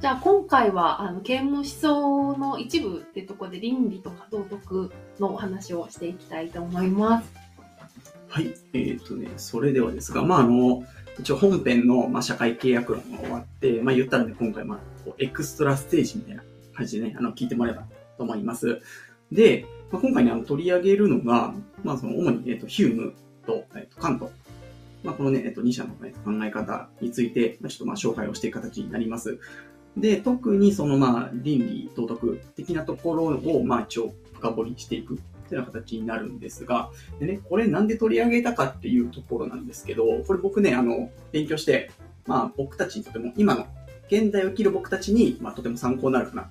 じゃあ今回はあの啓蒙思想の一部ってところで倫理とか道徳のお話をしていきたいと思います。はい。えっ、とね、それではですが、まあ、あの、一応本編の、まあ、社会契約論が終わって、まあ、言ったらね、今回、まあ、こうエクストラステージみたいな感じでね、あの、聞いてもらえばと思います。で、まあ、今回ね、あの、取り上げるのが、まあ、その、主に、えっ、と、ヒュームと、えっ、と、カント。まあ、このね、えっ、と、2社の、ね、考え方について、まあ、ちょっと、まあ、紹介をしていく形になります。で、特に、その、まあ、倫理、道徳的なところを、まあ、一応、深掘りしていくっていうような形になるんですが、でね、これなんで取り上げたかっていうところなんですけど、これ僕ね、あの、勉強して、まあ僕たちにとても、今の、現代を生きる僕たちに、まあとても参考になるかなっ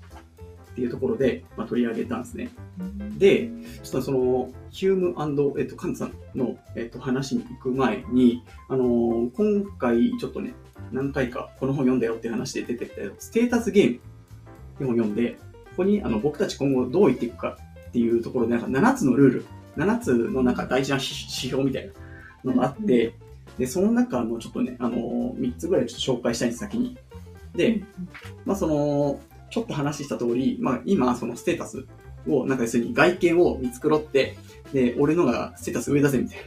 ていうところで、まあ取り上げたんですね。で、ちょっとその、ヒュームえっと、カントさんの、えっと、話に行く前に、あのー今回ちょっとね、何回かこの本読んだよっていう話で出てきたよステータスゲームって本読んで、ここにあの僕たち今後どう生きていくかっていうところで、なんか7つのルール、7つのなんか大事な指指標みたいなのがあって、で、その中のちょっとね、あのー、3つぐらいちょっと紹介したいんです、先に。で、まあその、ちょっと話した通り、まあ今そのステータスを、なんか要するに外見を見繕って、で、俺のがステータス上だぜみたいな。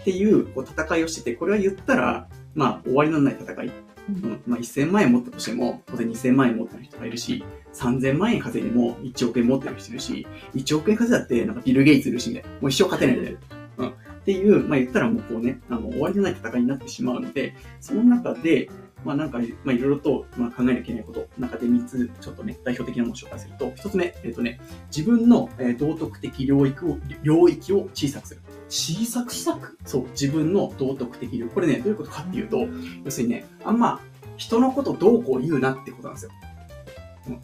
っていうこう戦いをしてて、これは言ったら、まあ終わりのない戦い。うんまあ1000万円持ったとしても、当然2000万円持ってる人がいるし、3000万円稼いでも1億円持ってる人いるし、1億円稼いだってなんかビル・ゲイツいるしみたいな。もう一生勝てないみたいな。うん。っていう、まあ言ったらもうこうね、あの終わりのない戦いになってしまうので、その中で、まあなんか、まあいろいろと、まあ、考えなきゃいけないこと、中で3つちょっとね、代表的なものを紹介すると、1つ目、えっ、とね、自分の、えー道徳的領域を、領域を小さくする。小さく小さく。そう、自分の道徳的領域。これね、どういうことかっていうと、要するにね、あんま人のことどうこう言うなってことなんですよ。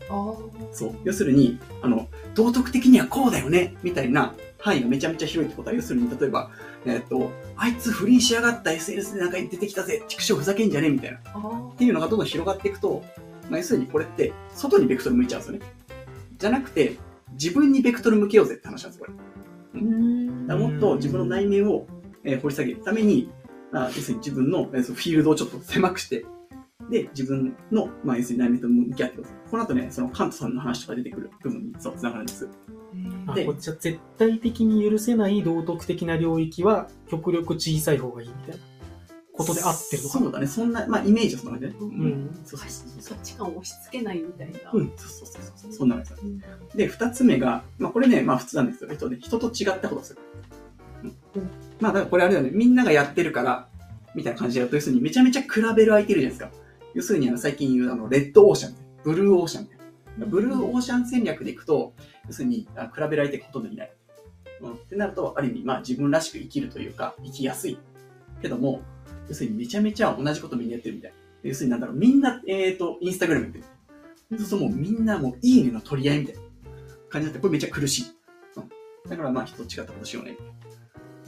あそう。要するに、あの、道徳的にはこうだよね、みたいな範囲がめちゃめちゃ広いってことは、要するに、例えば、えっ、と、あいつ不倫しやがった SNS でなんか出てきたぜ、畜生ふざけんじゃねえ、みたいな。っあていうのがどんどん広がっていくと、まあ、要するにこれって、外にベクトル向いちゃうんですよね。じゃなくて、自分にベクトル向けようぜって話なんですよ、これ。うんだもっと自分の内面を、えー掘り下げるために、まあ、要するに自分の、えーそのフィールドをちょっと狭くして、で、自分の、まあ、要するに内面と向き合ってください。この後ね、そのカントさんの話とか出てくる部分にそう繋がるんです。であこっちは絶対的に許せない道徳的な領域は極力小さい方がいいみたいなことで合ってるのかなそうだね、そんな、まあ、イメージはそんな感じね。ううんそうそうそうそ価値観を押し付けないみたいな。う。うん、そうそうそうそう。そんな感じで二つ目が、まあ、これね、まあ、普通なんですよ。えっとね、人と違ったことをする。うんうんまあ、だからこれあれだよね、みんながやってるから、みたいな感じでやると、要するにめちゃめちゃ比べる相手いるじゃないですか。要するにあの最近言うあの、レッドオーシャン、ブルーオーシャン。ブルーオーシャン戦略でいくと、要するにあ比べる相手がほとんどいない。うん、ってなると、ある意味、まあ自分らしく生きるというか、生きやすい。けども、要するにめちゃめちゃ同じことみんなやってるみたい。要するになんだろう、みんな、えっ、と、インスタグラムやってる。そうするともうみんなもういいねの取り合いみたいな感じになって、これめっちゃ苦しい。うん、だからまあ人と違ったことしようね。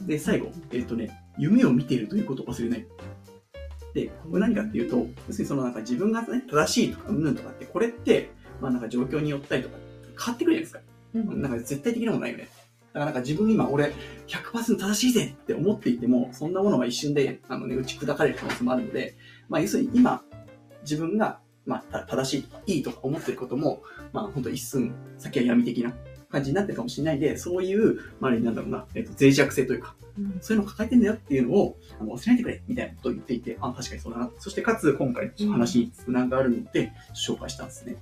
で、最後、えっ、とね、夢を見ているということを忘れない。で、これ何かっていうと、要するにそのなんか自分がね、正しいとか、うんぬんとかって、これって、まあなんか状況によったりとか、変わってくるじゃないですか。うんなんか絶対的なものないよね。だからなんか自分今俺100%正しいぜって思っていても、そんなものは一瞬であのね、打ち砕かれる可能性もあるので、まあ要するに今、自分が、まあ、た正しいいいとか思ってることも、まあ本当一寸先は闇的な感じになってるかもしれないで、そういう、まあなんだろうな、えっ、と、脆弱性というか、うんそういうのを抱えてんだよっていうのをあの忘れないでくれみたいなことを言っていて、あ、確かにそうだな。そしてかつ今回の話につながるので、紹介したんですね。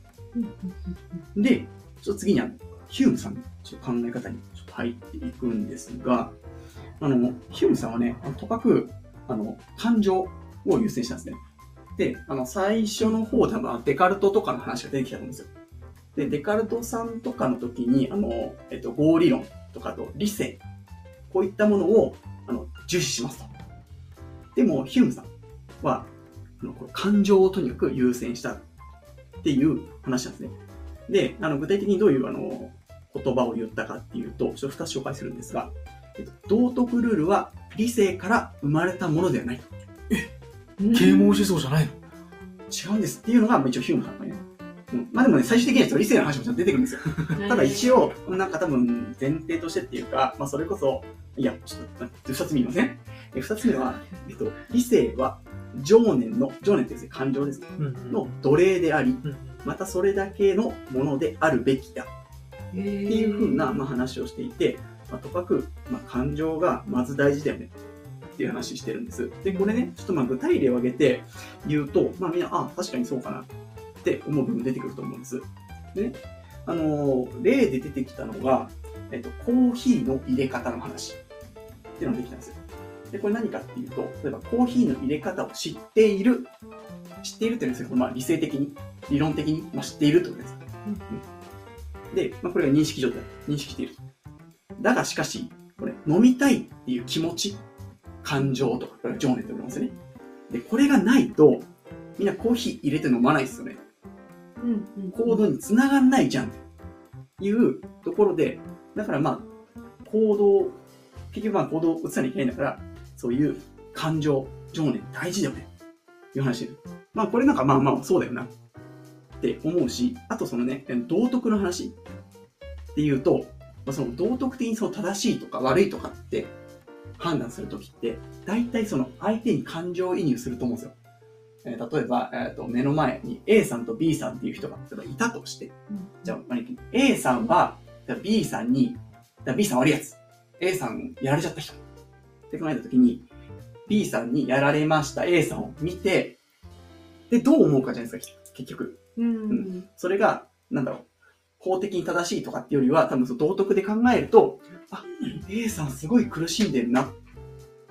うんで、ちょっと次にあの、ヒュームさんの考え方に入っていくんですが、あの、ヒュームさんはね、とかく、あの、感情を優先したんですね。で、あの、最初の方ではデカルトとかの話が出てきたと思うんですよ。で、デカルトさんとかの時に、あの、えっと、合理論とかと理性、こういったものを、あの、重視しますと。でも、ヒュームさんは、あの、この感情をとにかく優先したっていう話なんですね。で、あの具体的にどういうあの言葉を言ったかっていうと、ちょっと2つ紹介するんですが、えっと、道徳ルールは理性から生まれたものではないと。啓蒙思想じゃないの？違うんですっていうのが、まあ一応ヒュームさんがね。うん、まあでもね、最終的には理性の話もちゃんと出てくるんですよ。ただ一応、なんか多分前提としてっていうか、まあそれこそ、いや、ちょっと二つ目言いません。え二つ目は、えっと、理性は情念の、情念ってですね、感情ですね、うんの奴隷であり、うんまたそれだけのものであるべきだっていうふうな、まあ、話をしていて、まあ、とかく、まあ、感情がまず大事だよねっていう話してるんです。で、これね、ちょっとまあ具体例を挙げて言うと、まあみんな、あ、確かにそうかなって思う部分出てくると思うんです。でね、あのー例で出てきたのが、えっと、コーヒーの入れ方の話っていうのができたんですよ。で、これ何かっていうと、例えばコーヒーの入れ方を知っている、知っているっていうんですけど、まあ理性的に、理論的に、まあ、知っているってことです。で、まあ、これが認識状態、認識している。だがしかし、これ、飲みたいっていう気持ち、感情とか、これは情念と呼ばれますよね。で、これがないと、みんなコーヒー入れて飲まないですよね。うんうん行動につながんないじゃん。いうところで、だからまあ、行動、結局まあ行動を移さなきゃいけないんだから、そういう感情、情念大事だよね。いう話で。まあこれなんかまあまあそうだよな。って思うし、あとそのね、道徳の話っていうと、まあ、その道徳的にその正しいとか悪いとかって判断するときって、大体その相手に感情移入すると思うんですよ。えー例えば、えーと、目の前に A さんと B さんっていう人が例えばいたとして、じゃあ、A さんは、B さんに、じゃあ B さん悪いやつ。A さんやられちゃった人。って考えたときに、B さんにやられました A さんを見て、で、どう思うかじゃないですか、結局。うんそれが、なんだろう、法的に正しいとかっていうよりは、多分その道徳で考えると、あ、A さんすごい苦しんでるなっ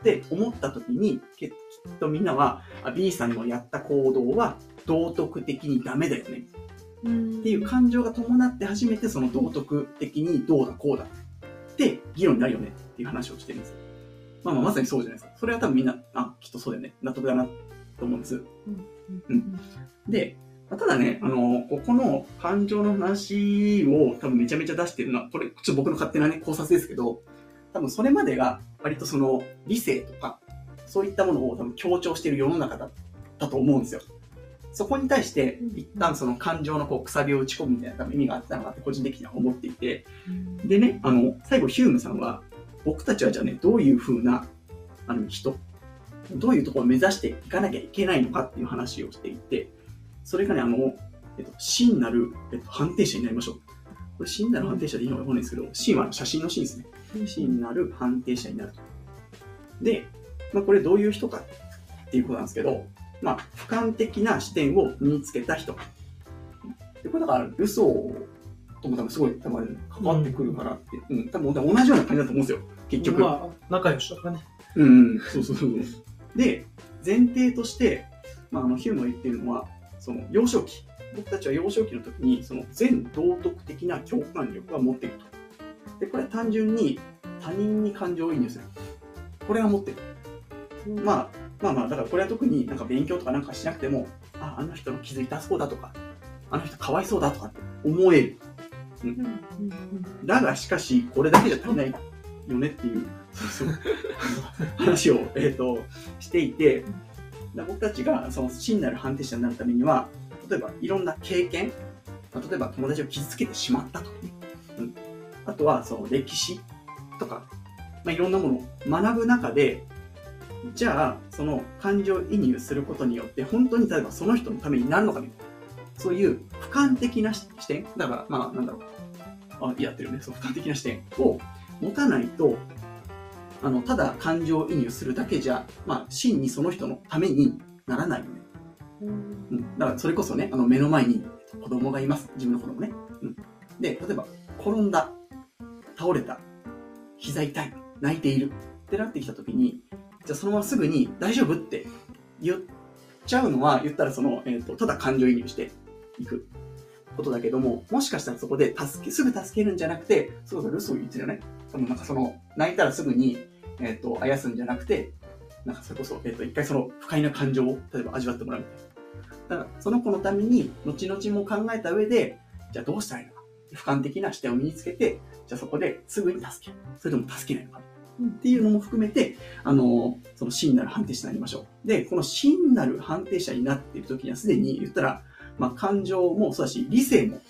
て思った時に、ききっとみんなは、あ B さんのやった行動は道徳的にダメだよねうんっていう感情が伴って初めてその道徳的にどうだこうだって議論になるよねっていう話をしてるんですよ。まあまあまさにそうじゃないですか。それは多分みんな、あ、きっとそうだよね。納得だなと思うんです。うんで、まあただね、あの、ここの感情の話を多分めちゃめちゃ出してるのは、これ、ちょっと僕の勝手なね、考察ですけど、多分それまでが割とその理性とか、そういったものを多分強調している世の中だったと思うんですよ。そこに対して、一旦その感情のこう、くさびを打ち込むみたいな多分意味があったのかって個人的には思っていて、でね、あの、最後ヒュームさんは、僕たちはじゃあね、どういう風な、あの、人、どういうところを目指していかなきゃいけないのかっていう話をしていて、それがね、あの、えっと、真なる、えっと、判定者になりましょう。これ、真なる判定者でいいのかわかんないですけど、真は写真の真ですね。真なる判定者になると。で、まあ、これどういう人かっていうことなんですけど、まあ、俯瞰的な視点を身につけた人。で、これだから、ルソーとも多分すごい多分関わってくるからって、うん、多分同じような感じだと思うんですよ、結局。まあ、仲良しだからね。うん、うんそうそうそうそう。で、前提として、まあ、あの、ヒュームが言ってるのは、その、幼少期。僕たちは幼少期の時に、その、全道徳的な共感力が持っていると。で、これは単純に他人に感情移入する。これは持ってる。まあ、まあまあ、だからこれは特になんか勉強とかなんかしなくても、あ、あの人の気づいたそうだとか、あの人かわいそうだとかって思える。だがしかし、これだけじゃ足りないよねっていう、話を、えっ、と、していて、だ僕たちがその真なる判定者になるためには、例えばいろんな経験、まあ例えば友達を傷つけてしまったとかね、うん、あとはその歴史とか、まあ、いろんなものを学ぶ中で、じゃあ、その感情移入することによって、本当に例えばその人のためになるのかねそういう俯瞰的な視点、だから、まあ、なんだろう。あ、やってるね。そう、俯瞰的な視点を持たないと、あの、ただ感情移入するだけじゃ、まあ、真にその人のためにならないよね。うん。だから、それこそね、あの、目の前に子供がいます。自分の子供ね。うん。で、例えば、転んだ、倒れた、膝痛い、泣いているってなってきたときに、じゃあそのまますぐに大丈夫って言っちゃうのは、言ったらその、えっ、と、ただ感情移入していくことだけども、もしかしたらそこで助け、すぐ助けるんじゃなくて、そうそう、嘘を言ってるよね。そのなんかその、泣いたらすぐに、えっ、と、あやすんじゃなくて、なんかそれこそ、えっ、と、一回その不快な感情を、例えば味わってもらうみたいな。だから、その子のために、後々も考えた上で、じゃあどうしたらいいのか。俯瞰的な視点を身につけて、じゃあそこですぐに助ける。それとも助けないのか。っていうのも含めて、あの、その真なる判定者になりましょう。で、この真なる判定者になっている時にはすでに言ったら、まあ感情もそうだし、理性も、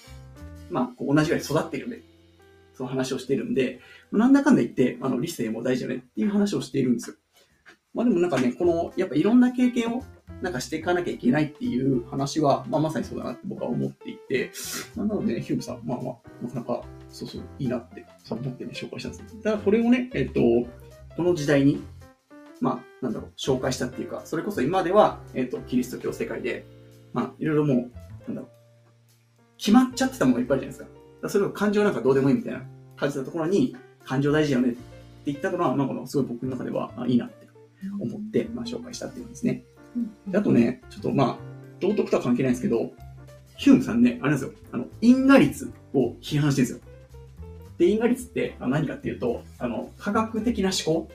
まあ同じぐらい育っているんで、その話をしてるんで、なんだかんだ言って、あの理性も大事だよねっていう話をしているんですよ。まあでもなんかね、この、やっぱいろんな経験をなんかしていかなきゃいけないっていう話は、まあまさにそうだなって僕は思っていて、まあ、なのでね、ヒュームさん、まあまあ、なかなか、そうそう、いいなって、そう思ってね、紹介したんです。だからこれをね、えっ、と、この時代に、まあ、なんだろう、紹介したっていうか、それこそ今では、えっ、と、キリスト教世界で、まあ、いろいろもう、なんだろう、決まっちゃってたものがいっぱいあるじゃないですか。それを感情なんかどうでもいいみたいな感じたところに、感情大事だよねって言ったのは、まあ、このすごい僕の中ではあいいなって思って、まあ、紹介したっていうんですね。であとね、ちょっとまあ、道徳とは関係ないんですけど、ヒュームさんね、あれなんですよ、あの、因果率を批判してるんですよ。で、因果率ってあ何かっていうと、あの、科学的な思考。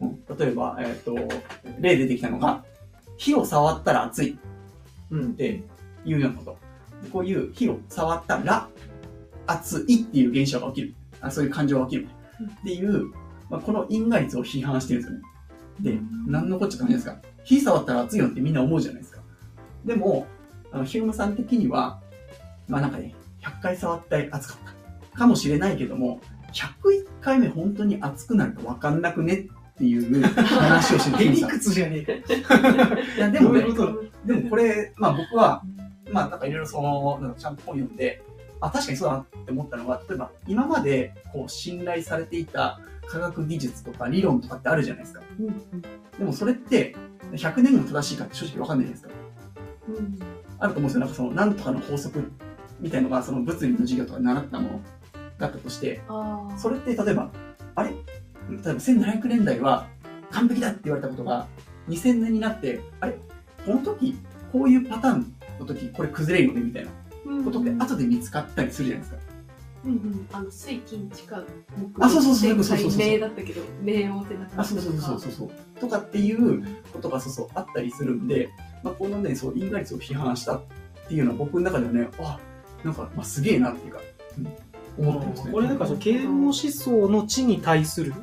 うん例えば、えっ、と、例出てきたのが、火を触ったら熱いうんっていうようなこと。でこういう火を触ったら熱いっていう現象が起きる。あそういう感情が起きる。っていう、まあ、この因果率を批判してるんですよね。で、何のこっちゃ感じですか火触ったら熱いよってみんな思うじゃないですか。でも、あのヒュームさん的には、まあなんかね、100回触って熱かった。かもしれないけども、101回目本当に熱くなるか分かんなくねっていう話をしてる ヒュームさん。へりくつじゃねえか。いや、でもね、でもこれ、まあ僕は、まあなんかいろいろその、なんかちゃんと本読んで、あ、確かにそうだなって思ったのは、例えば今までこう信頼されていた科学技術とか理論とかってあるじゃないですか。でもそれって100年後も正しいかって正直わかんないですか。あると思うんですよ。なんかその、なんとかの法則みたいのが、その物理の授業とかで習ったものだったとして。それって例えば、あれ？例えば1700年代は完璧だって言われたことが、2000年になって、あれ？この時、こういうパターンの時、これ崩れるよねみたいなことって後で見つかったりするじゃないですか。うんうん、あの水金地下木。あそうそうそう前そうそうそう回名だったけど名をってなったあ、そうそうそうそうそう。とかっていうことがそうそうあったりするんで、まあ、このね、そう、因果率を批判したっていうのは僕の中ではね、あ、なんか、まあ、すげえなっていうか、うん、思ってますね。これなんかその啓蒙思想の地に対する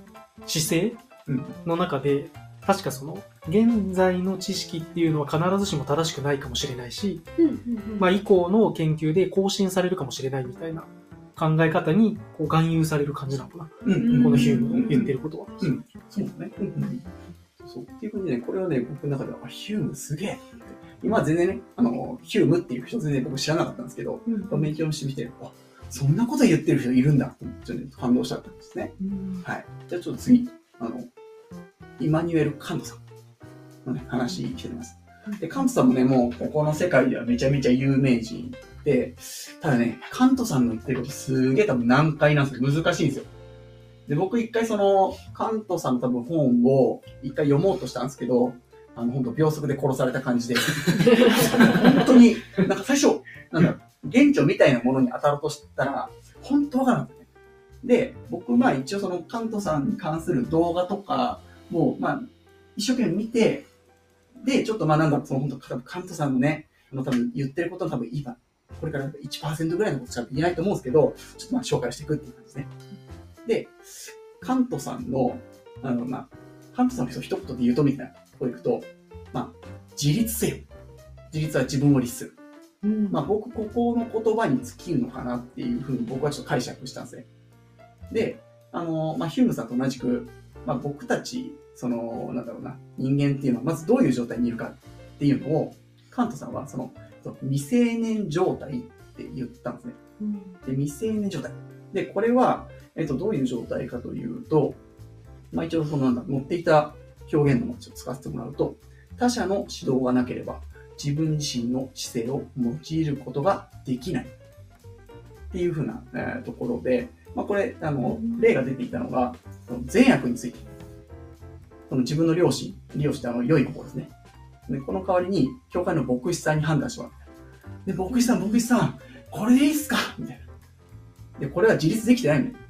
姿勢うん、の中で、確かその、現在の知識っていうのは必ずしも正しくないかもしれないし、うんうんうん。まあ以降の研究で更新されるかもしれないみたいな考え方にこう含有される感じなのかな。うん、うん、このヒュームの言ってることは。うん。そうだね。うん。うん。そうっていうことでね、これはね、僕の中では、あヒュームすげえって。今は全然ね、あの、ヒュームっていう人全然僕知らなかったん。ですけど、うん。勉強してみて、あ、そん。なこと言ってる人いるん。だって、ちょっと感動しちゃったん。ですね。うん。はい。じゃあちょっと次、あの、イマニュエル・カントさんのね、話してみます。で、カントさんもね、もうここの世界ではめちゃめちゃ有名人で、ただね、カントさんの言ってることすげえ多分難解なんですよ。難しいんですよ。で、僕一回その、カントさんの多分本を一回読もうとしたんですけど、あの、本当秒速で殺された感じで、本当に、なんか最初、なんだろう、現地みたいなものに当たろうとしたら、本当わからなかったね。で、僕、まあ一応そのカントさんに関する動画とかも、まあ、一生懸命見て、で、ちょっとまあなんだその本当、多分カントさんのね、あの多分言ってることの多分今、これから1%ぐらいのことしか言えないと思うんですけど、ちょっとまあ紹介していくっていう感じですね。で、カントさんの、あの、まあ、カントさんの人一言で言うとみたいなところでいくと、まあ、自立せよ。自立は自分を律する。うんまあ、僕、ここの言葉に尽きるのかなっていうふうに僕はちょっと解釈したんですね。で、あの、まあ、ヒュームさんと同じく、まあ、僕たち、その、なんだろうな、人間っていうのはまずどういう状態にいるかっていうのを、カントさんは、その、未成年状態って言ったんですね。うんで、未成年状態。で、これは、えっと、どういう状態かというと、まあ、一応その、なんだ、持っていた表現のもちょっと使わせてもらうと、他者の指導がなければ、自分自身の知性を用いることができない。っていうふうな、えーところで、まあ、これ、あの、例が出ていたのが、善悪について。その自分の良心、利用してあの、良い心ですね。で、この代わりに、教会の牧師さんに判断してもらう。で、牧師さん、牧師さん、これでいいっすか？みたいな。で、これは自立できてないんだよ。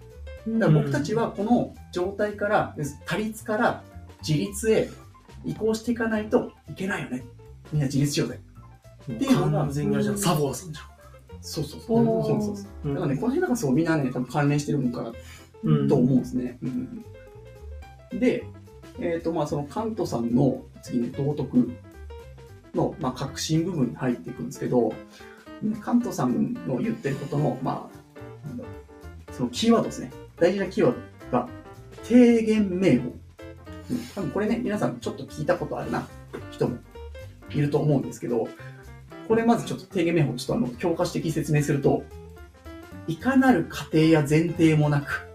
だから僕たちはこの状態から、多律から自立へ移行していかないといけないよね。みんな自立しようぜ。っていうのが完全にサボアさんじゃん。そうそうそう。そうそうそう。うんだからね、この辺なんかそうみんなね、多分関連してるのかなうんと思うんですね。うんで、えっ、と、まあ、そのカントさんの次に道徳の、まあ、革新部分に入っていくんですけど、カントさんの言ってることの、まあ、そのキーワードですね。大事なキーワードが、低減名簿。うん多分これね、皆さんちょっと聞いたことあるな人もいると思うんですけど、これまずちょっと提言名法、ちょっとあの、教科書的に説明すると、いかなる過程や前提もなく、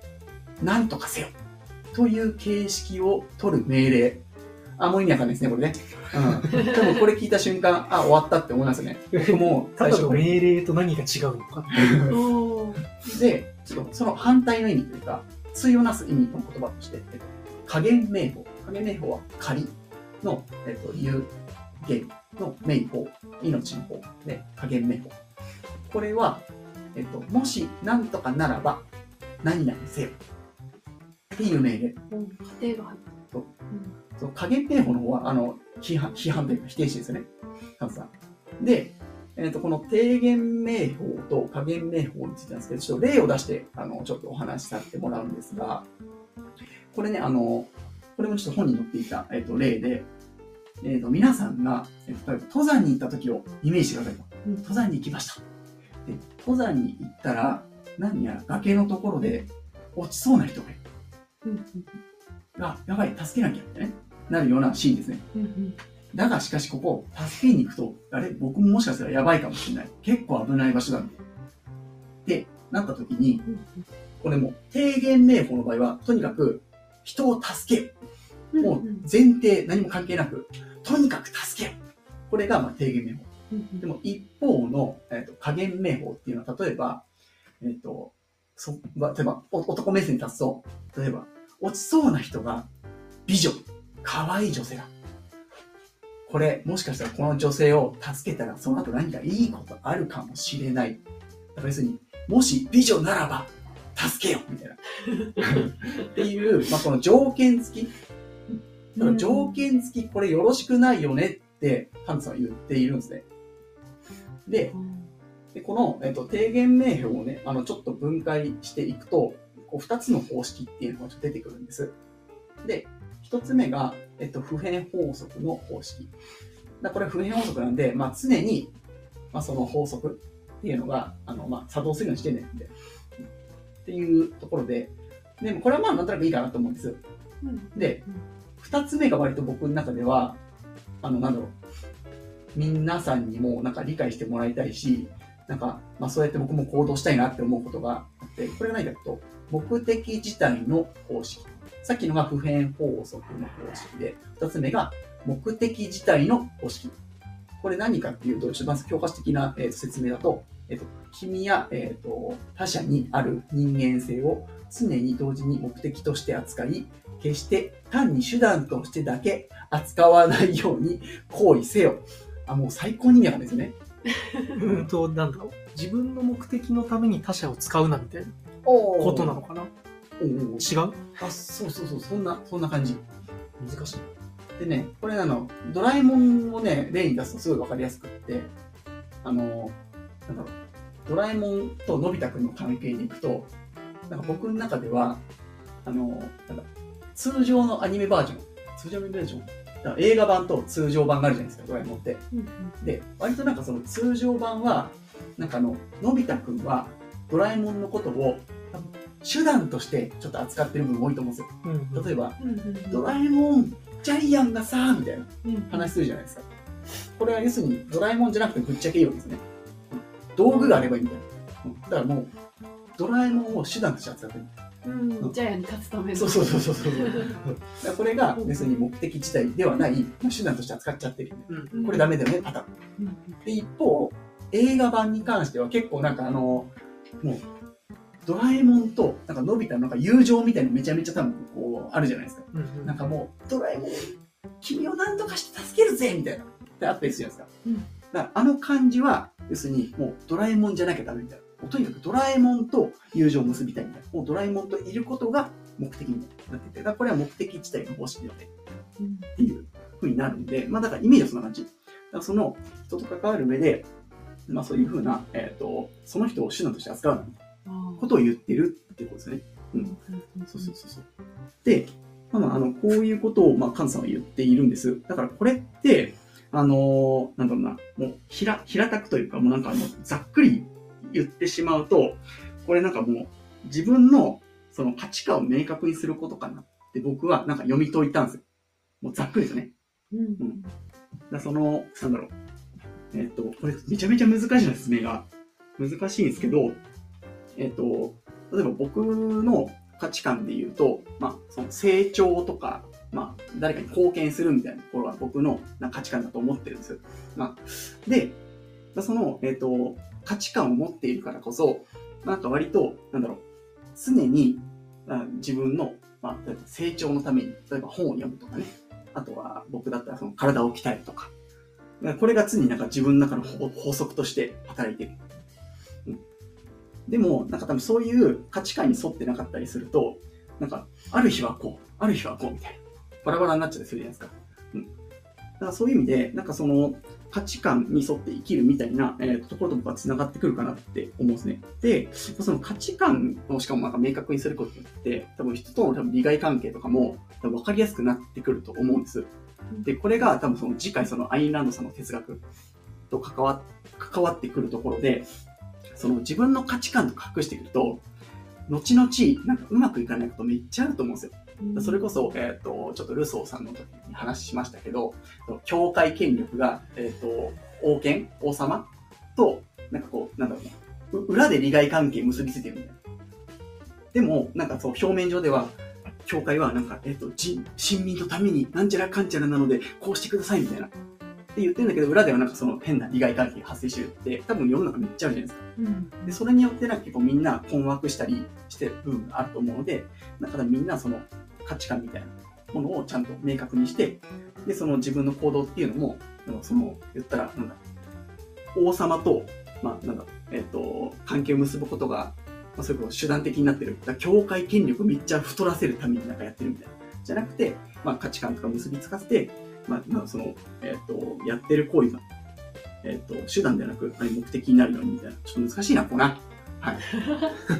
なんとかせよという形式を取る命令。あ、もう意味わかんないですね、これね。うん。多分これ聞いた瞬間、あ、終わったって思いますよね。僕も 最初これ命令と何が違うのか。で、ちょっとその反対の意味というか、対をなす意味の言葉として、えっと、加減名法。加減名法は仮の、えっと、有限の名法、命の法で、加減名法。これは、えっと、もし何とかならば、何々せよ。っていう命令。うん家庭が入ってそう。その加減名法の方は、あの、批判、批判というか否定詞ですよね。カズさん。で、えっ、と、この低減名法と加減名法についてなんですけど、ちょっと例を出して、あの、ちょっとお話しさせてもらうんですが、これね、あの、これもちょっと本に載っていた、えっ、と、例で、えっ、と、皆さんが、えー例えば登山に行った時をイメージしてくださいと。うん登山に行きました。で、登山に行ったら、何やら崖のところで落ちそうな人がいる。うんうんあ、やばい、助けなきゃってね、なるようなシーンですね。うんうんだがしかしここ、助けに行くと、あれ僕ももしかしたらやばいかもしれない。結構危ない場所だ。ってなった時に、うんこれもう低減名法の場合は、とにかく人を助けもう前提、何も関係なく、とにかく助ける。これがまあ低減名法。うんでも一方の、えー、と加減名法っていうのは、例えば、えっ、と、そまあ例えばお男目線に立つと、例えば、落ちそうな人が美女、可愛い女性だ。これ、もしかしたらこの女性を助けたら、その後何かいいことあるかもしれない。だから別に、もし美女ならば、助けよみたいな。っていう、まあ、この条件付き。だから条件付き、これよろしくないよねって、ハントさんは言っているんですね。で、うんでこの、えっと、低減名標をね、あの、ちょっと分解していくと、こう二つの方式っていうのがちょっと出てくるんです。で、一つ目が、えっと、普遍法則の方式。だこれ普遍法則なんで、まあ、常に、まあ、その法則っていうのが、あの、まあ、作動するようにしてねんで、っていうところで、でもこれはまあ、なんとなくいいかなと思うんです。うんで、二つ目が割と僕の中では、あの、なんだろう、皆さんにもなんか理解してもらいたいし、なんか、まあそうやって僕も行動したいなって思うことがあって、これが何かと、目的自体の方式。さっきのが普遍法則の方式で、二つ目が目的自体の方式。これ何かっていうと、ちょっとまず教科書的な、えー説明だと、えっ、と、君や、えっ、と、他者にある人間性を常に同時に目的として扱い、決して単に手段としてだけ扱わないように行為せよ。あ、もう最高に意味わかんないですよね。うんと、なんだろう。自分の目的のために他者を使うなみたいなこことなのかな？おうおう違う？あ、そうそうそう、そんな、そんな感じ。難しい。でね、これあの、ドラえもんをね、例に出すとすごいわかりやすくって、あの、なんだろう、ドラえもんとのび太くんの関係でいくと、なんか僕の中では、あの、なんか通常のアニメバージョン、通常アニメバージ？ョン、だから映画版と通常版があるじゃないですか、ドラえもんって。うんで、割となんかその通常版は、なんかあの、のび太くんはドラえもんのことを手段としてちょっと扱ってる部分多いと思うんですよ。うん。例えば、うんうんドラえもん、ジャイアンがさ、みたいなうん話するじゃないですか。これは要するにドラえもんじゃなくてぶっちゃけいいわけですね。道具があればいいみたいな。うんだからもう、ドラえもんを手段として扱ってる。うんジャイアンに勝つためのそうそうそうそうそう。これが別に目的自体ではない、まあ手段として扱っちゃってる。うん。これダメだよね、パターン。うんで、一方、映画版に関しては結構なんかあの、もう、ドラえもんと、なんかのび太のなんか友情みたいなのめちゃめちゃ多分こう、あるじゃないですか。うんなんかもう、ドラえもん、君を何とかして助けるぜみたいな。ってあったりするじゃないですか。うんだからあの感じは、要するにもうドラえもんじゃなきゃダメみたいな。とにかくドラえもんと友情を結びたいみたいな。もうドラえもんといることが目的になってて、だからこれは目的自体の方式だよね。っていう風になるんで、まあだからイメージはそんな感じ。だからその人と関わる上で、まあそういう風な、えっ、と、その人を手段として扱うみたいあーなことを言ってるってことですね。うんそうそうそうそう。で、まああ、の、こういうことを、まあ、カンさんは言っているんです。だからこれって、あのなんだろうな、もう、平、平たくというか、もうなんかあの、ざっくり言ってしまうと、これなんかもう、自分の、その価値観を明確にすることかなっって僕はなんか読み解いたんですよ。もうざっくりですよね。うんだからその、なんだろう。えっ、と、これめちゃめちゃ難しいな説明が。難しいんですけど、えっ、と、例えば僕の価値観で言うと、まあ、その成長とか、まあ、誰かに貢献するみたいなところが僕のな価値観だと思ってるんですよ。まあ、で、まあその、えっ、と、価値観を持っているからこそ、なんか割と、なんだろう、常に自分の、まあ、成長のために、例えば本を読むとかね、あとは僕だったらその体を鍛えるとか、これが常になんか自分の中の法則として働いてる。でも、なんか多分そういう価値観に沿ってなかったりすると、なんか、ある日はこう、ある日はこうみたいな。バラバラになっちゃったりするじゃないですか。うん。だからそういう意味で、なんかその価値観に沿って生きるみたいな、えーところと僕は繋がってくるかなって思うんですね。で、その価値観をしかもなんか明確にすることによって、多分人との多分利害関係とかも多分分かりやすくなってくると思うんです。で、これが多分その次回そのアインランドさんの哲学と関わ関わってくるところで、その自分の価値観と隠してくると、後々なんかうまくいかないことめっちゃあると思うんですよ。それこそ、えっ、と、ちょっとルソーさんの時に話しましたけど、教会権力が、えっ、と、王権、王様と、なんかこう、なんだろうな、う裏で利害関係結びついてるみたいな。でも、なんかそう、表面上では、教会はなんか、えっ、と、人、親民のためになんちゃらかんちゃらなので、こうしてくださいみたいな。って言ってるんだけど、裏ではなんかその変な利害関係が発生してるって、多分世の中めっちゃあるじゃないですか。うんで、それによってなんか結構みんな困惑したりしてる部分があると思うので、だからみんなその価値観みたいなものをちゃんと明確にして、で、その自分の行動っていうのも、その、言ったら、なんだ、王様と、まあ、なんだ、えっ、と、関係を結ぶことが、まあ、それこそ手段的になってる。だ教会権力めっちゃ太らせるためになんかやってるみたいな。じゃなくて、まあ、価値観とか結びつかせて、まあ、まあ、その、えっ、と、やってる行為が、えっ、と、手段ではなく、あれ目的になるようにみたいな。ちょっと難しいな、こうな。はい。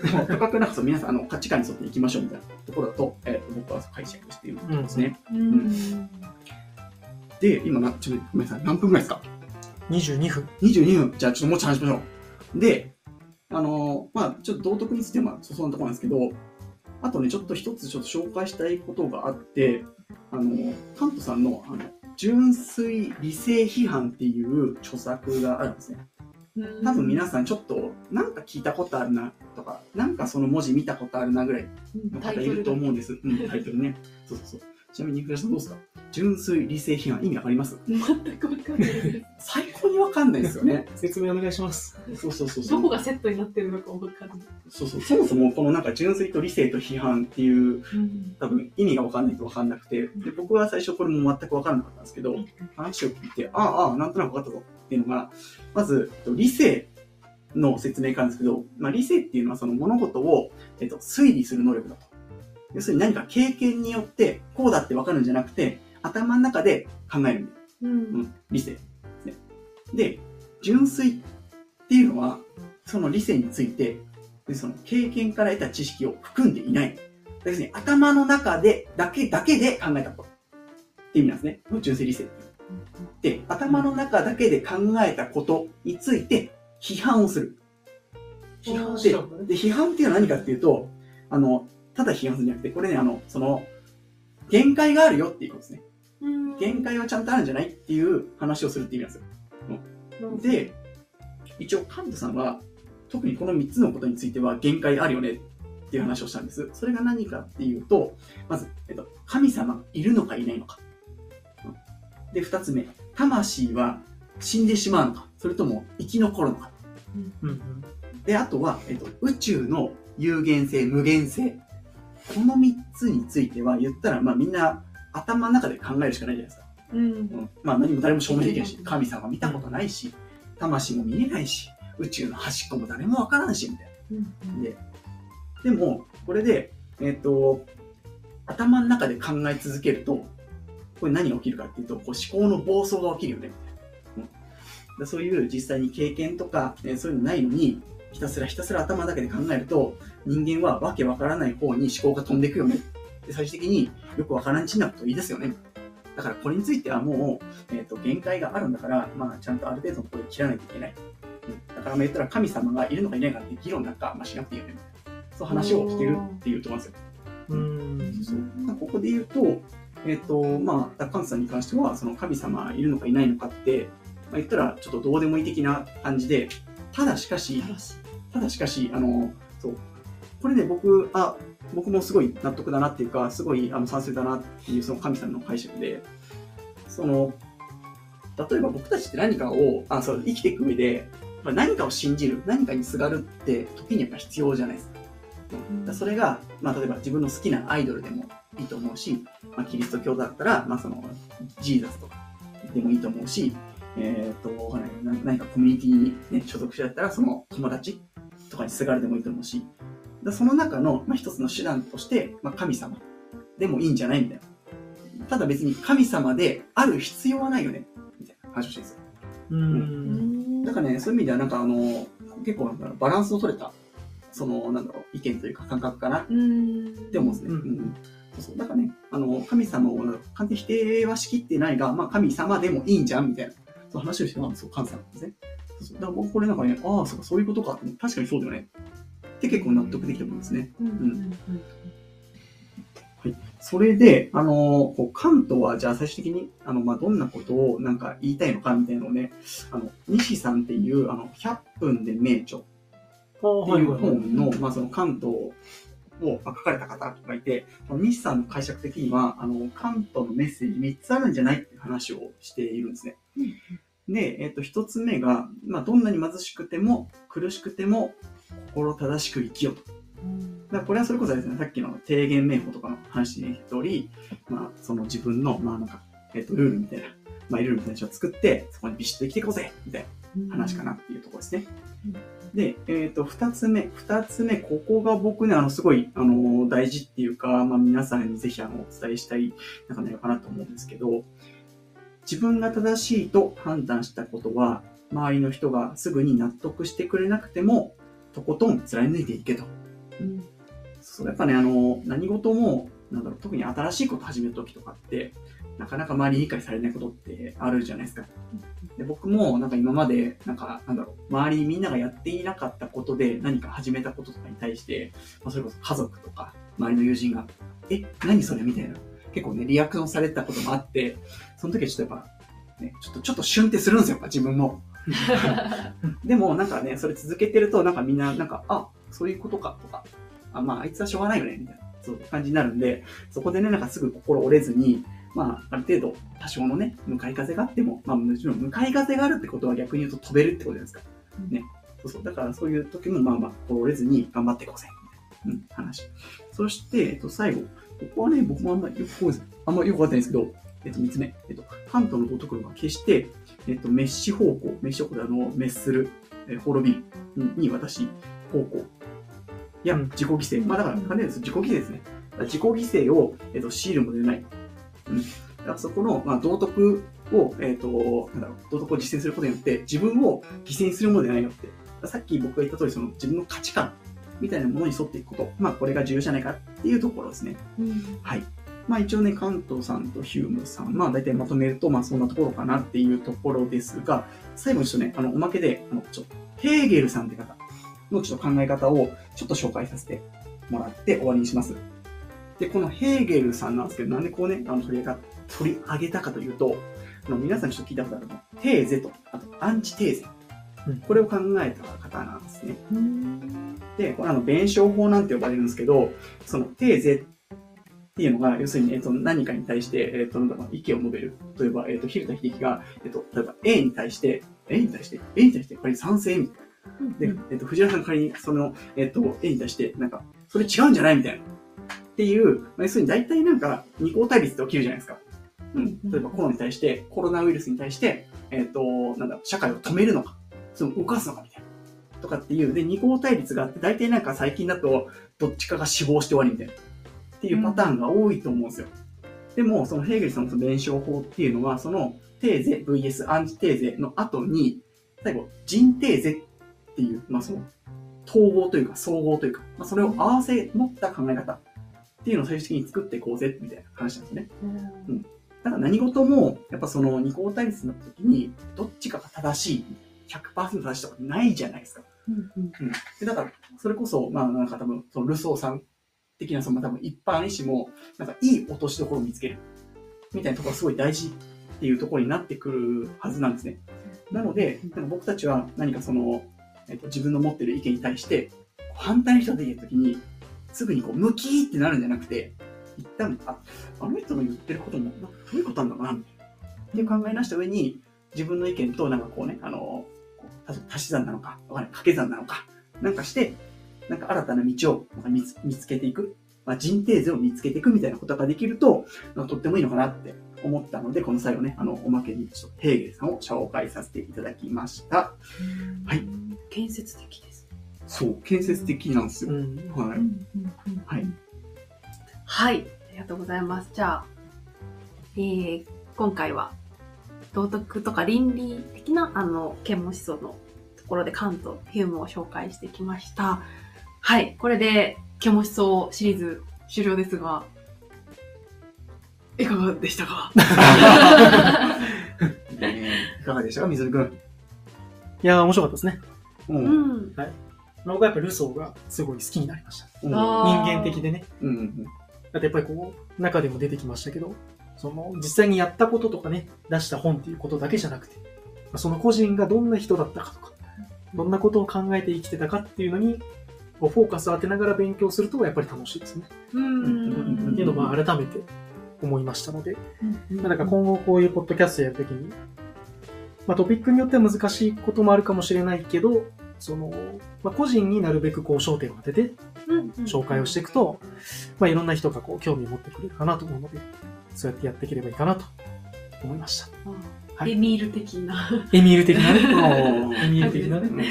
でも、とかくなんかそう、皆さん、あの、価値観に沿っていきましょうみたいなところだと、えっ、と、僕は解釈しているんですね。うんで、今な、ちょっとごめんなさい、何分ぐらいですか？22分。22分。じゃあ、ちょっともうちょっと話しましょう。で、あのーまあちょっと道徳については、まあ、そんなところなんですけど、あとね、ちょっと一つちょっと紹介したいことがあって、あのーカントさんの、あの、純粋理性批判っていう著作があるんですね。多分皆さんちょっと、なんか聞いたことあるな、とか、なんかその文字見たことあるなぐらいの方いると思うんです。うん、タイトルね。そうそうそう。ちなみに、東さんどうですか？純粋理性批判、意味わかります？全くわかんないです。最高にわかんないですよね。説明お願いします。そうそうそうそう。どこがセットになってるのかわかんない。そうそう。そもそもこのなんか純粋と理性と批判っていううん多分意味がわかんないとわかんなくて、で、僕は最初これも全くわからなかったんですけど、話を聞いて、ああ、ああ、なんとなくわかったぞっていうのが、まず、えっと理性の説明からですけど、まあ理性っていうのはその物事を、えっと、推理する能力だと。要するに何か経験によってこうだってわかるんじゃなくて、頭の中で考えるんだよ。ううんん、理性ね。で、純粋っていうのは、その理性について、でその経験から得た知識を含んでいない。要するに頭の中で、だけ、だけで考えたこと。っていう意味なんですね。純粋理性。で、頭の中だけで考えたことについて批判をする。批判でで、批判っていうのは何かっていうと、あの、ただ批判するんじゃなくて、これね、あの、その、限界があるよっていうことですね。うん限界はちゃんとあるんじゃないっていう話をするって意味なんですよ。で、一応、カントさんは、特にこの3つのことについては限界あるよねっていう話をしたんです。それが何かっていうと、まず、えっと、神様がいるのかいないのか。うんで、2つ目、魂は死んでしまうのか、それとも生き残るのか。うんうん。で、あとは、えっと、宇宙の有限性、無限性。この3つについては、言ったら、まあみんな頭の中で考えるしかないじゃないですか。うんうんまあ何も誰も証明できないし、神様見たことないし、魂も見えないし、宇宙の端っこも誰もわからんし、みたいうんな。で、でも、これで、えっ、と、頭の中で考え続けると、これ何が起きるかっていうと、こう思考の暴走が起きるよね、みたいな。うんだそういう実際に経験とか、えーそういうのないのに、ひたすらひたすら頭だけで考えると、人間はわけわからない方に思考が飛んでいくよね。で最終的によくわからんちんなことを言い出すよね。だからこれについてはもう、えっ、と、限界があるんだから、まあ、ちゃんとある程度のところで切らないといけない。うんだから、まあ言ったら神様がいるのかいないかって議論なんか、まあ、しなくていいよね。そう話をしてるっていうと思うんですよ。うん。そうまあここで言うと、えっ、と、まあ、カンさんに関しては、その神様いるのかいないのかって、まあ、言ったらちょっとどうでもいい的な感じで、ただしかし。ただしかし、あの、そう。これね、僕、あ、僕もすごい納得だなっていうか、すごいあの賛成だなっていうその神様の解釈で、その、例えば僕たちって何かを、あ、そう、生きていく上で、まあ何かを信じる、何かにすがるって時にやっぱ必要じゃないですか。だそれが、まあ例えば自分の好きなアイドルでもいいと思うし、まあキリスト教だったら、まあその、ジーザスとかでもいいと思うし、えっ、と、わかんないな何かコミュニティに、ね、所属してだったら、その友達とかにすがるでもいいと思うし、だその中の、まあ、一つの手段として、まあ、神様でもいいんじゃないみたいな。ただ別に神様である必要はないよね、みたいな話をしてるんですよ。うん。だからね、そういう意味ではなんかあの、結構なんだろうバランスの取れた、その、なんだろう、意見というか感覚かなっうん。て思うんですね。うんうんそうそう。だからね、あの、神様を完全に否定はしきってないが、まあ神様でもいいんじゃん、みたいな、そう話をしてたんですよ、関西なんですね。だから僕これなんかね、ああ、そうか、そういうことか確かにそうだよね。って結構納得できたもんですね。うんうんはい。それで、あのこう関東は、じゃあ最終的に、あの、まあ、どんなことをなんか言いたいのかみたいなのをね、あの、西さんっていう、あの、100分で名著っていう。本の、まあ、その関東をまあ書かれた方がいて、西さんの解釈的には、あの、関東のメッセージ3つあるんじゃないっていう話をしているんですね。で、えっ、と、1つ目が、まあ、どんなに貧しくても、苦しくても、心正しく生きようと。うんだからこれはそれこそですね、さっきの提言名法とかの話に通り、まあ、その自分の、まあなんか、えっ、と、ルールみたいな、まあ、ルールみたいなのを作って、そこにビシッと生きていこうぜみたいな話かなっていうところですね。で、えっ、と、二つ目、二つ目、ここが僕ね、あの、すごい、あの、大事っていうか、まあ、皆さんにぜひ、あの、お伝えしたい、なんかないのかなと思うんですけど、自分が正しいと判断したことは、周りの人がすぐに納得してくれなくても、とことん貫いていけと。うんそう、やっぱね、あの、何事も、なんだろう、特に新しいこと始めるときとかって、なかなか周りに理解されないことってあるじゃないですか。で僕も、なんか今まで、なんか、なんだろう、周りみんながやっていなかったことで何か始めたこととかに対して、まあ、それこそ家族とか、周りの友人が、え、何それ？みたいな、結構ね、リアクションされたこともあって、その時はちょっとやっぱ、ね、ちょっと、ちょっとシュンってするんですよ、やっぱ自分も。でも、なんかね、それ続けてると、なんかみんな、なんか、あ、そういうことか、とか、あ、まあ、あいつはしょうがないよね、みたいな、そういう感じになるんで、そこでね、なんかすぐ心折れずに、まあ、ある程度、多少のね、向かい風があっても、まあ、もちろん向かい風があるってことは逆に言うと飛べるってことじゃないですか。ね。そうそう。だからそういう時も、まあまあ、心折れずに頑張っていこうぜ、みたいな、うん、話。そして、えっと、最後。ここはね、僕もあんまりよく、あんまりよくわかってないんですけど、えっと、三つ目。えっと、関東の道徳論は決して、えっと、滅死方向、滅死方向であの、滅する、えー滅びるに私、方向。いや、うん自己犠牲。まあだから、関連です。自己犠牲ですね。自己犠牲を、えっと、強いるものでない。うん。だからそこの、まあ、道徳を、えっ、と、なんだろう、道徳を実践することによって、自分を犠牲にするものではないよって。さっき僕が言った通り、その自分の価値観みたいなものに沿っていくこと。まあ、これが重要じゃないかっていうところですね。うんはい。まあ一応ね、関東さんとヒュームさん、まあ大体まとめると、まあそんなところかなっていうところですが、最後にちょっとね、あの、おまけで、あの、ちょっと、ヘーゲルさんって方のちょっと考え方をちょっと紹介させてもらって終わりにします。で、このヘーゲルさんなんですけど、なんでこうね、あの取り上げた取り上げたかというと、あの皆さんちょっと聞いたことあるの、テーゼと、あとアンチテーゼ。うんこれを考えた方なんですね。うんで、これあの弁証法なんて呼ばれるんですけど、そのテーゼっていうのが、要するに、えっと、何かに対して、えっと、なんだろう意見を述べる。例えば、えっと、蛭田秀樹が、えっと、例えば A に対して、A に対して、A に対して、仮に賛成みたいな。で、えっと、藤原さんが仮に、その、えっと、A に対して、なんか、それ違うんじゃないみたいな。っていう、まあ要するに大体なんか、二項対立って起きるじゃないですか。うん。例えばコロナに対して、コロナウイルスに対して、えっと、なんだ社会を止めるのか、その動かすのかみたいな。とかっていう、で、二項対立があって、大体なんか最近だと、どっちかが死亡して終わりみたいな。っていうパターンが多いと思うんですよ。でも、そのヘーゲルさんのその弁証法っていうのは、そのテーゼ VS アンチテーゼの後に、最後、人テーゼっていう、まあその、統合というか、総合というか、まあそれを合わせ持った考え方っていうのを最終的に作っていこうぜ、みたいな話なんですね。だから何事も、やっぱその二項対立になった時に、どっちかが正しい、100%正しいとかないじゃないですか。うんうんでだから、それこそ、まあなんか多分、そのルソーさん的な、その多分一般医師も、なんかいい落としどころを見つける。みたいなところがすごい大事っていうところになってくるはずなんですね。なので、なんか僕たちは何かその、えっと、自分の持ってる意見に対して、反対の人が出てきたときに、すぐにこう、ムキーってなるんじゃなくて、一旦、あ、あの人の言ってることも、どういうことなんだろうな、みたいな。って考え出した上に、自分の意見と、なんかこうね、あの、こう足足し算なのか、わかんない、掛け算なのか、なんかして、なんか新たな道をなんか見つ見つけていく、まあ、人定図を見つけていくみたいなことができると、とってもいいのかなって思ったので、この最後ね、あの、おまけにちょっとヘーゲルさんを紹介させていただきました。はい。建設的です。そう、建設的なんですよ。うん。はい。はい。はい。ありがとうございます。じゃあ、えー、今回は、道徳とか倫理的な、あの、啓蒙思想のところでカント、ヒュームを紹介してきました。はい。これで、啓蒙思想シリーズ終了ですが、いかがでしたか？ねいかがでしたか、水野くん。いやー、面白かったですね。う。うんん。僕はやっぱルソーがすごい好きになりました。うん。人間的でね。うんうんだってやっぱりこう、中でも出てきましたけど、その、実際にやったこととかね、出した本っていうことだけじゃなくて、まあその個人がどんな人だったかとか、どんなことを考えて生きてたかっていうのに、フォーカスを当てながら勉強するとやっぱり楽しいですね。うん。っていうのをまあ改めて思いましたので、うんまあなんか今後こういうポッドキャストやるときに、まあトピックによっては難しいこともあるかもしれないけど、その、まあ個人になるべくこう焦点を当ててうん紹介をしていくと、まあいろんな人がこう興味を持ってくれるかなと思うので、そうやってやっていければいいかなと思いました。はいエミール的な。エミール的なね。うんエミール的なね。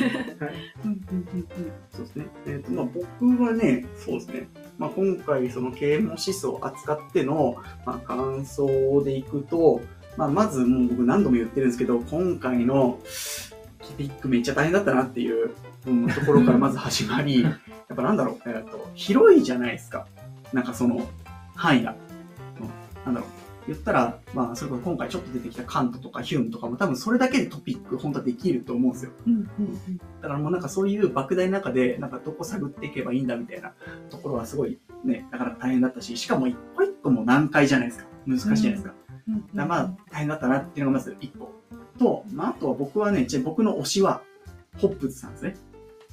そうですね。えっ、と、まあ、僕はね、そうですね。まあ、今回、その啓蒙思想を扱っての、まあ、感想でいくと、まあ、まず、もう僕何度も言ってるんですけど、今回のトピックめっちゃ大変だったなっていう、うんところから まず始まり、やっぱなんだろう、えっ、と、広いじゃないですか。なんかその、範囲が。うんなんだろう。言ったら、まあ、それこそ今回ちょっと出てきたカントとかヒュームとかも多分それだけでトピック本当はできると思うんですよ。だからもうなんかそういう莫大な中で、なんかどこ探っていけばいいんだみたいなところはすごいね、なかなか大変だったし、しかも一個一個も難解じゃないですか。難しいじゃないですか。だからまあ大変だったなっていうのがまず一個。と、まああとは僕はね、ち僕の推しは、ホップズさんですね。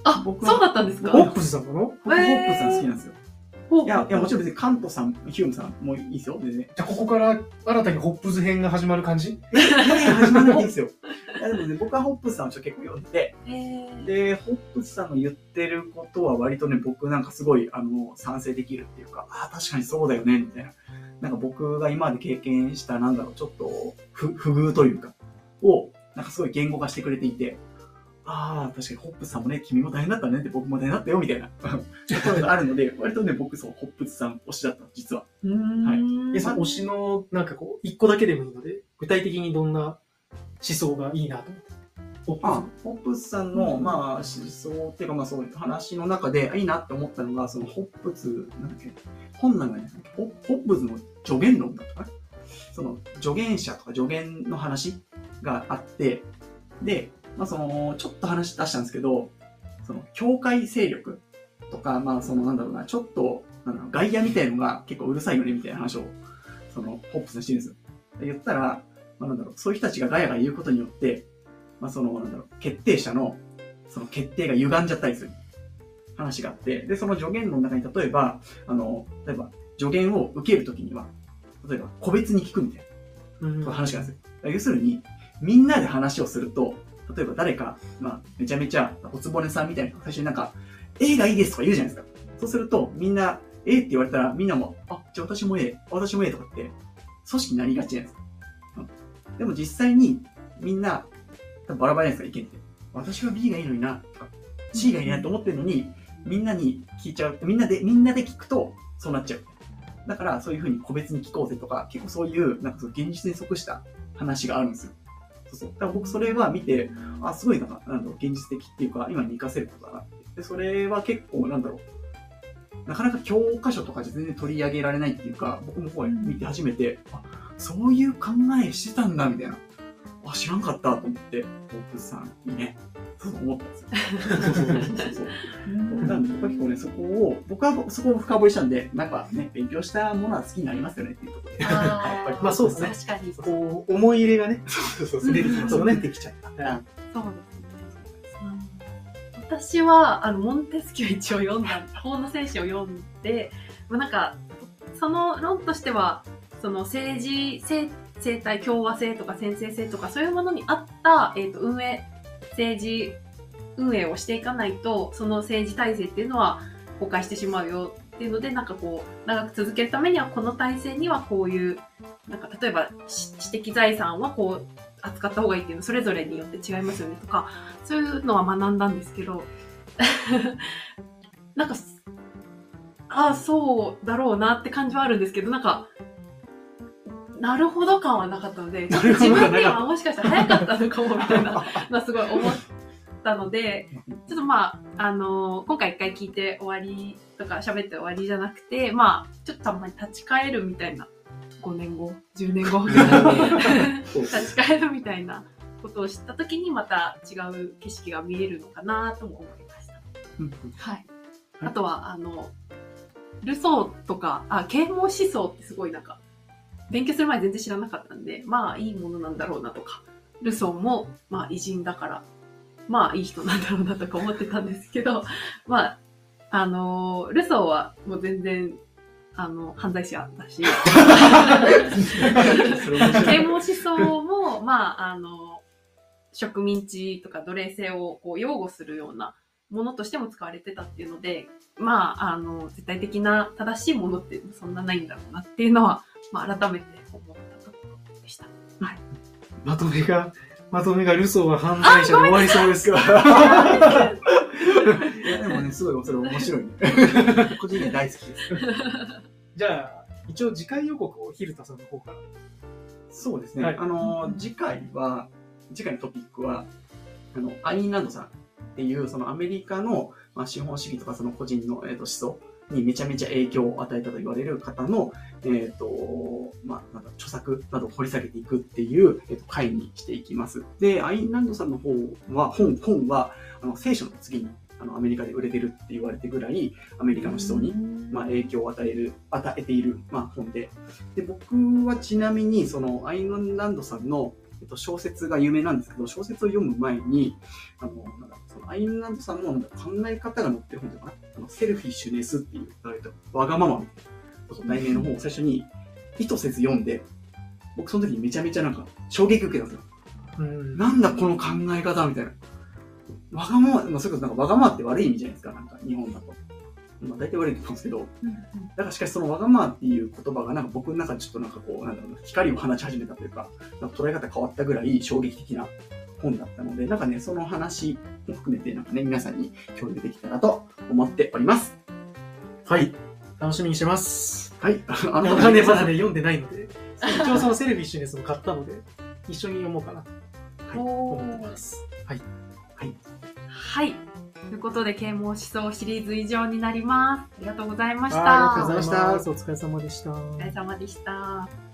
あ、僕はそうだったんですか？ホップスさんな？の僕ホップズさん好きなんですよ。いや、いやもちろん別にカントさん、ヒュームさんもいいですよ、全然。じゃあここから新たにホップズ編が始まる感じ？いやいや、始まらないですよ。いやでもね、僕はホップズさんをちょっと結構読んで、で、ホップスさんの言ってることは割とね、僕なんかすごい、あの、賛成できるっていうか、ああ、確かにそうだよね、みたいな。なんか僕が今まで経験した、なんだろう、ちょっと不、不遇というか、を、なんかすごい言語化してくれていて、ああ、確かにホップスさんもね、君も大変だったねって僕も大変だったよ、みたいな。ところがあるので、割とね、僕そう、ホップスさん推しだった、実は。うーん。で、その推しの、なんかこう、一個だけでもいいので、具体的にどんな思想がいいなと思って。あ、ホップスさんの、まあ、思想っていうか、まあ、そういう話の中で、いいなって思ったのが、その、ホップス、なんだっけ、本なんかね、ホホップスの助言論だったかな？その、助言者とか助言の話があって、で、まあ、その、ちょっと話出したんですけど、その、教会勢力とか、まあ、その、なんだろうな、ちょっと、なんだろう、外野みたいのが結構うるさいよね、みたいな話を、その、ホップスにしてるんですよ。で言ったら、まあ、なんだろう、そういう人たちがガヤガヤ言うことによって、まあ、その、なんだろう、決定者の、その決定が歪んじゃったりする話があって、で、その助言の中に例えば、あの、例えば、助言を受けるときには、例えば、個別に聞くみたいうんな話があるんですよ。要するに、みんなで話をすると、例えば誰か、まあ、めちゃめちゃ、おつぼねさんみたいな最初になんか、A がいいですとか言うじゃないですか。そうすると、みんな、A って言われたら、みんなも、あ、じゃあ私も A、私も A とかって、組織になりがちじゃないですか。うん、でも実際に、みんな、バラバラじゃないですか、意見って。私は B がいいのにな、とか、C がいいなと思ってるのに、みんなに聞いちゃう。みんなで、みんなで聞くと、そうなっちゃう。だから、そういうふうに個別に聞こうぜとか、結構そういう、なんかそう現実に即した話があるんですよ。そう。だから僕それは見て、あ、すごいなんか、なんだろう、現実的っていうか、今に活かせることだなって。で、それは結構、なんだろう、なかなか教科書とかじゃ全然取り上げられないっていうか、僕もこう見て初めて、あ、そういう考えしてたんだ、みたいな。あ、知らんかったと思って、奥さんにね、思ったんですよ。そうそうそう。そうそう。なんで僕は結構ね、そこを、僕はそこを深掘りしたんで、なんかね、勉強したものは好きになりますよね。っていうところで。あーやっぱりまあそうですね。確かに。そうこう、思い入れがね、そうそう出てきますよね。出てきちゃった。ですね。私は、あの、モンテスキュー一応読んだ、法の戦士を読んで、まあなんか、その論としては、その政治、生生態、共和制とか先制制とか、そういうものに合った、えっ、と、運営、政治運営をしていかないと、その政治体制っていうのは崩壊してしまうよっていうので、なんかこう、長く続けるためには、この体制にはこういう、なんか例えば、知的財産はこう、扱った方がいいっていうのそれぞれによって違いますよねとか、そういうのは学んだんですけど、なんか、ああ、そうだろうなって感じはあるんですけど、なんか、なるほど感はなかったので、自分にはもしかしたら早かったのかもみたいな すごい思ったので、ちょっとまあ、あの今回一回聞いて終わりとか喋って終わりじゃなくて、まあ、ちょっとたまに立ち返るみたいな、5年後、10年後立ち返るみたいなことを知った時にまた違う景色が見えるのかなとも思いました。うんはい。あとは、あの、ルソーとか、あ、啓蒙思想ってすごいなんか、勉強する前全然知らなかったんで、まあいいものなんだろうなとか、ルソーも、まあ偉人だから、まあいい人なんだろうなとか思ってたんですけど、まあ、あの、ルソーはもう全然、あの、犯罪者だし、啓蒙思想も、まあ、あの、植民地とか奴隷制をこう擁護するようなものとしても使われてたっていうので、まあ、あの、絶対的な正しいものってそんなないんだろうなっていうのは、まあ、改めて思ったところでした。まとめが、まとめがルソーは犯罪者で終わりそうですが。いや、でもね、すごいそれ面白いね。個人的に大好きです。じゃあ、一応次回予告をヒルタさんの方から。そうですね。はいあの、次回は、次回のトピックは、あの、アインランドさんっていう、そのアメリカの、まあ、資本主義とかその個人の、えー、と思想にめちゃめちゃ影響を与えたと言われる方の、えっ、と、まあ、なんか著作などを掘り下げていくっていう、えー、と回にしていきます。で、アインランドさんの方は、本、本は、あの、聖書の次に、あの、アメリカで売れてるって言われてぐらい、アメリカの思想にまあ、影響を与える、与えている、まあ、本で。で、僕はちなみに、その、アインランドさんの、えっと、小説が有名なんですけど、小説を読む前に、あの、なんかそのアインランドさんのなんか考え方が載ってる本とかな、あのセルフィッシュネスっていう、えっとわがままみたいな題名の本を最初に意図せず読んで、僕その時にめちゃめちゃなんか衝撃受けたんですよ。うんなんだこの考え方みたいな。わがまま、まあ、それこそなんかわがままって悪い意味じゃないですか、なんか日本だと。まあ大体悪いと思うんですけど、だからしかしそのわがままっていう言葉がなんか僕の中でちょっとなんかこう、なんだろうな、光を放ち始めたというか、なんか捉え方変わったぐらい衝撃的な本だったので、なんかね、その話も含めてなんかね、皆さんに共有できたらと思っております。はい。楽しみにしてます。はい。あ あの、ね、まだね、読んでないので、一応そのセルフィッシュネスも買ったので、一緒に読もうかなとはい思っておーます。はい。はい。ということで、啓蒙思想シリーズ以上になります。ありがとうございました。ありがとうございました。お疲れ様でした。お疲れ様でした。